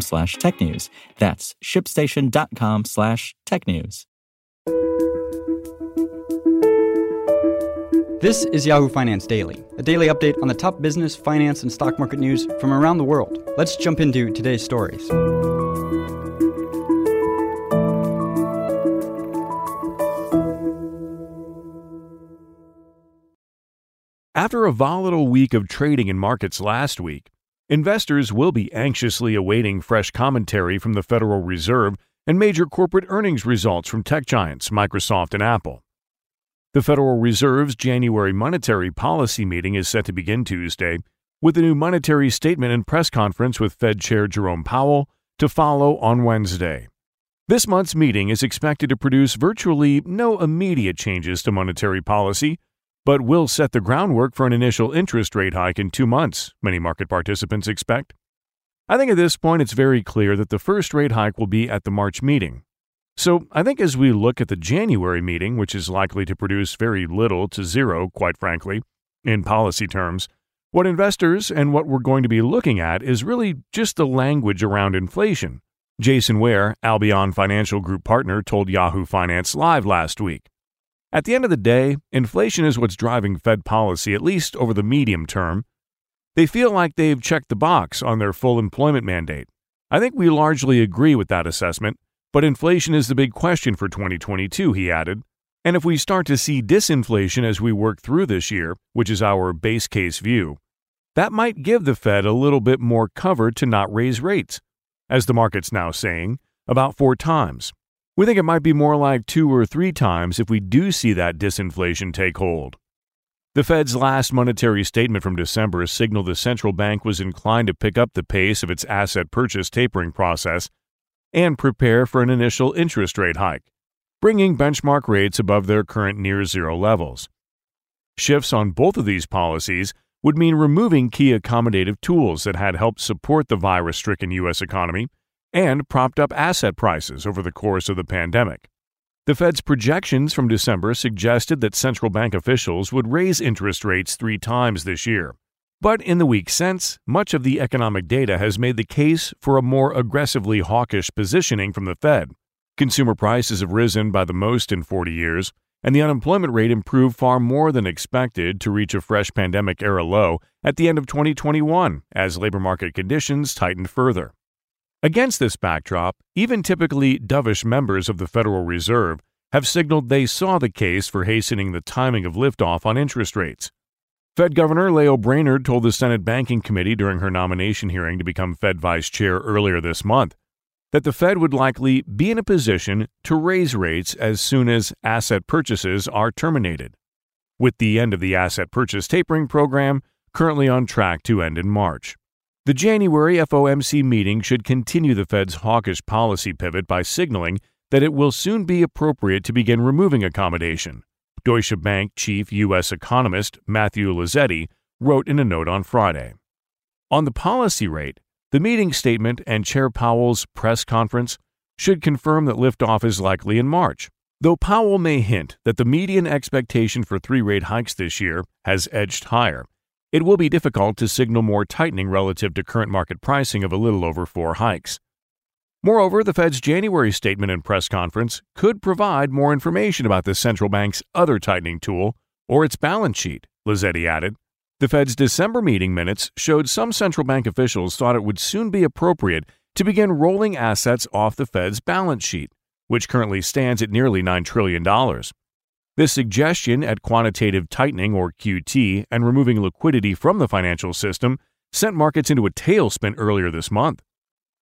slash technews. That's shipstation.com slash technews. This is Yahoo Finance Daily, a daily update on the top business, finance, and stock market news from around the world. Let's jump into today's stories. After a volatile week of trading in markets last week, investors will be anxiously awaiting fresh commentary from the Federal Reserve and major corporate earnings results from tech giants Microsoft and Apple. The Federal Reserve's January monetary policy meeting is set to begin Tuesday, with a new monetary statement and press conference with Fed Chair Jerome Powell to follow on Wednesday. This month's meeting is expected to produce virtually no immediate changes to monetary policy but will set the groundwork for an initial interest rate hike in two months, many market participants expect. I think at this point it's very clear that the first rate hike will be at the March meeting. So I think as we look at the January meeting, which is likely to produce very little to zero, quite frankly, in policy terms, what investors and what we're going to be looking at is really just the language around inflation. Jason Ware, Albion Financial Group partner, told Yahoo Finance Live last week. At the end of the day, inflation is what's driving Fed policy, at least over the medium term. They feel like they've checked the box on their full employment mandate. I think we largely agree with that assessment, but inflation is the big question for 2022, he added. And if we start to see disinflation as we work through this year, which is our base case view, that might give the Fed a little bit more cover to not raise rates, as the market's now saying, about four times. We think it might be more like two or three times if we do see that disinflation take hold. The Fed's last monetary statement from December signaled the central bank was inclined to pick up the pace of its asset purchase tapering process and prepare for an initial interest rate hike, bringing benchmark rates above their current near zero levels. Shifts on both of these policies would mean removing key accommodative tools that had helped support the virus stricken U.S. economy and propped up asset prices over the course of the pandemic. The Fed's projections from December suggested that central bank officials would raise interest rates three times this year. But in the week since, much of the economic data has made the case for a more aggressively hawkish positioning from the Fed. Consumer prices have risen by the most in 40 years, and the unemployment rate improved far more than expected to reach a fresh pandemic era low at the end of 2021 as labor market conditions tightened further. Against this backdrop, even typically dovish members of the Federal Reserve have signaled they saw the case for hastening the timing of liftoff on interest rates. Fed Governor Lael Brainard told the Senate Banking Committee during her nomination hearing to become Fed Vice Chair earlier this month that the Fed would likely be in a position to raise rates as soon as asset purchases are terminated, with the end of the asset purchase tapering program currently on track to end in March. The January FOMC meeting should continue the Fed's hawkish policy pivot by signaling that it will soon be appropriate to begin removing accommodation. Deutsche Bank chief U.S. economist Matthew Luzzetti wrote in a note on Friday. On the policy rate, the meeting statement and Chair Powell's press conference should confirm that liftoff is likely in March, though Powell may hint that the median expectation for three rate hikes this year has edged higher it will be difficult to signal more tightening relative to current market pricing of a little over four hikes. Moreover, the Fed's January statement and press conference could provide more information about the central bank's other tightening tool or its balance sheet, Luzzetti added. The Fed's December meeting minutes showed some central bank officials thought it would soon be appropriate to begin rolling assets off the Fed's balance sheet, which currently stands at nearly $9 trillion. This suggestion at quantitative tightening, or QT, and removing liquidity from the financial system sent markets into a tailspin earlier this month.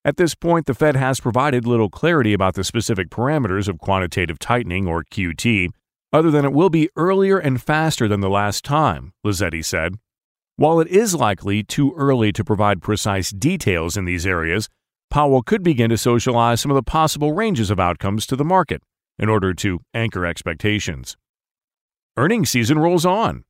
At this point, the Fed has provided little clarity about the specific parameters of quantitative tightening, or QT, other than it will be earlier and faster than the last time, Luzzetti said. While it is likely too early to provide precise details in these areas, Powell could begin to socialize some of the possible ranges of outcomes to the market in order to anchor expectations. Earnings season rolls on.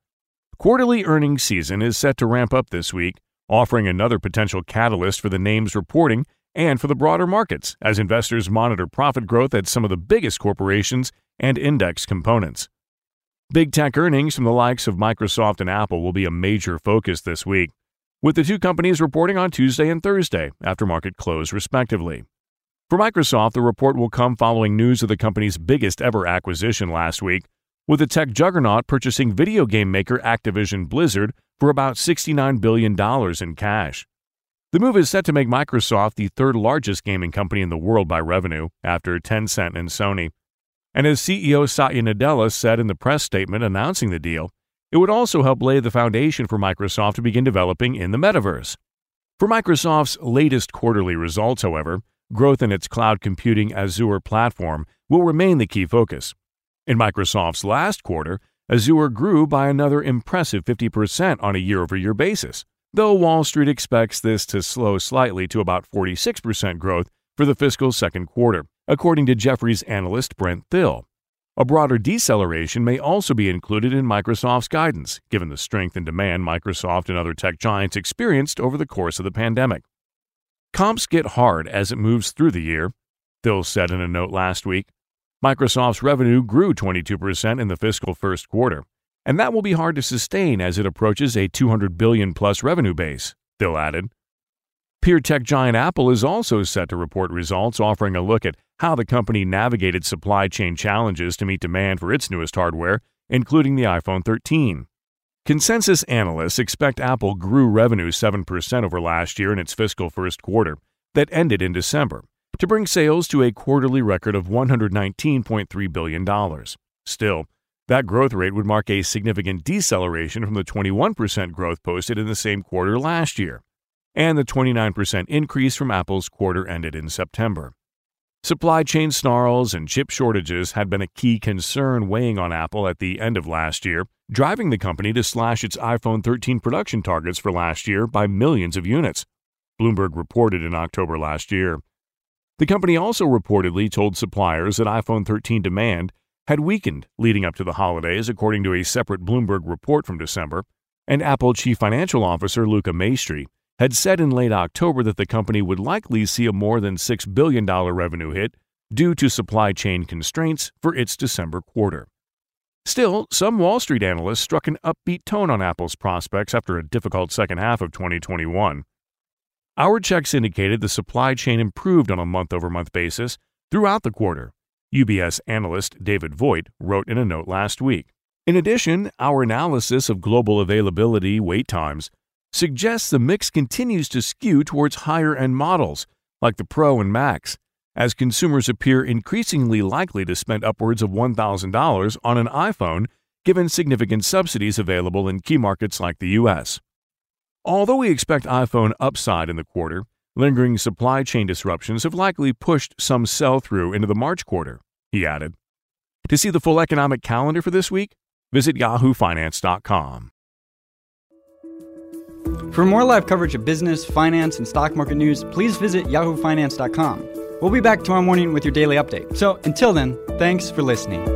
Quarterly earnings season is set to ramp up this week, offering another potential catalyst for the names reporting and for the broader markets as investors monitor profit growth at some of the biggest corporations and index components. Big tech earnings from the likes of Microsoft and Apple will be a major focus this week, with the two companies reporting on Tuesday and Thursday after market close, respectively. For Microsoft, the report will come following news of the company's biggest ever acquisition last week, with the tech juggernaut purchasing video game maker Activision Blizzard for about $69 billion in cash. The move is set to make Microsoft the third largest gaming company in the world by revenue, after Tencent and Sony. And as CEO Satya Nadella said in the press statement announcing the deal, it would also help lay the foundation for Microsoft to begin developing in the metaverse. For Microsoft's latest quarterly results, however, growth in its cloud computing Azure platform will remain the key focus. In Microsoft's last quarter, Azure grew by another impressive 50% on a year over year basis though Wall Street expects this to slow slightly to about 46% growth for the fiscal second quarter, according to Jefferies analyst Brent Thill. A broader deceleration may also be included in Microsoft's guidance, given the strength in demand Microsoft and other tech giants experienced over the course of the pandemic. Comps get hard as it moves through the year, Thill said in a note last week. Microsoft's revenue grew 22% in the fiscal first quarter, and that will be hard to sustain as it approaches a 200 billion plus revenue base, Thill added. Peer tech giant Apple is also set to report results offering a look at how the company navigated supply chain challenges to meet demand for its newest hardware, including the iPhone 13. Consensus analysts expect Apple grew revenue 7% over last year in its fiscal first quarter, that ended in December, to bring sales to a quarterly record of $119.3 billion. Still, that growth rate would mark a significant deceleration from the 21% growth posted in the same quarter last year, and the 29% increase from Apple's quarter ended in September. Supply chain snarls and chip shortages had been a key concern weighing on Apple at the end of last year, driving the company to slash its iPhone 13 production targets for last year by millions of units, Bloomberg reported in October last year. The company also reportedly told suppliers that iPhone 13 demand had weakened leading up to the holidays, according to a separate Bloomberg report from December, and Apple Chief Financial Officer Luca Maestri had said in late October that the company would likely see a more than $6 billion revenue hit due to supply chain constraints for its December quarter. Still, some Wall Street analysts struck an upbeat tone on Apple's prospects after a difficult second half of 2021. Our checks indicated the supply chain improved on a month over month basis throughout the quarter, UBS analyst David Vogt wrote in a note last week. In addition, our analysis of global availability wait times suggests the mix continues to skew towards higher end models, like the Pro and Max, as consumers appear increasingly likely to spend upwards of $1,000 on an iPhone given significant subsidies available in key markets like the US. Although we expect iPhone upside in the quarter, Lingering supply chain disruptions have likely pushed some sell through into the March quarter, he added. To see the full economic calendar for this week, visit yahoofinance.com. For more live coverage of business, finance, and stock market news, please visit yahoofinance.com. We'll be back tomorrow morning with your daily update. So until then, thanks for listening.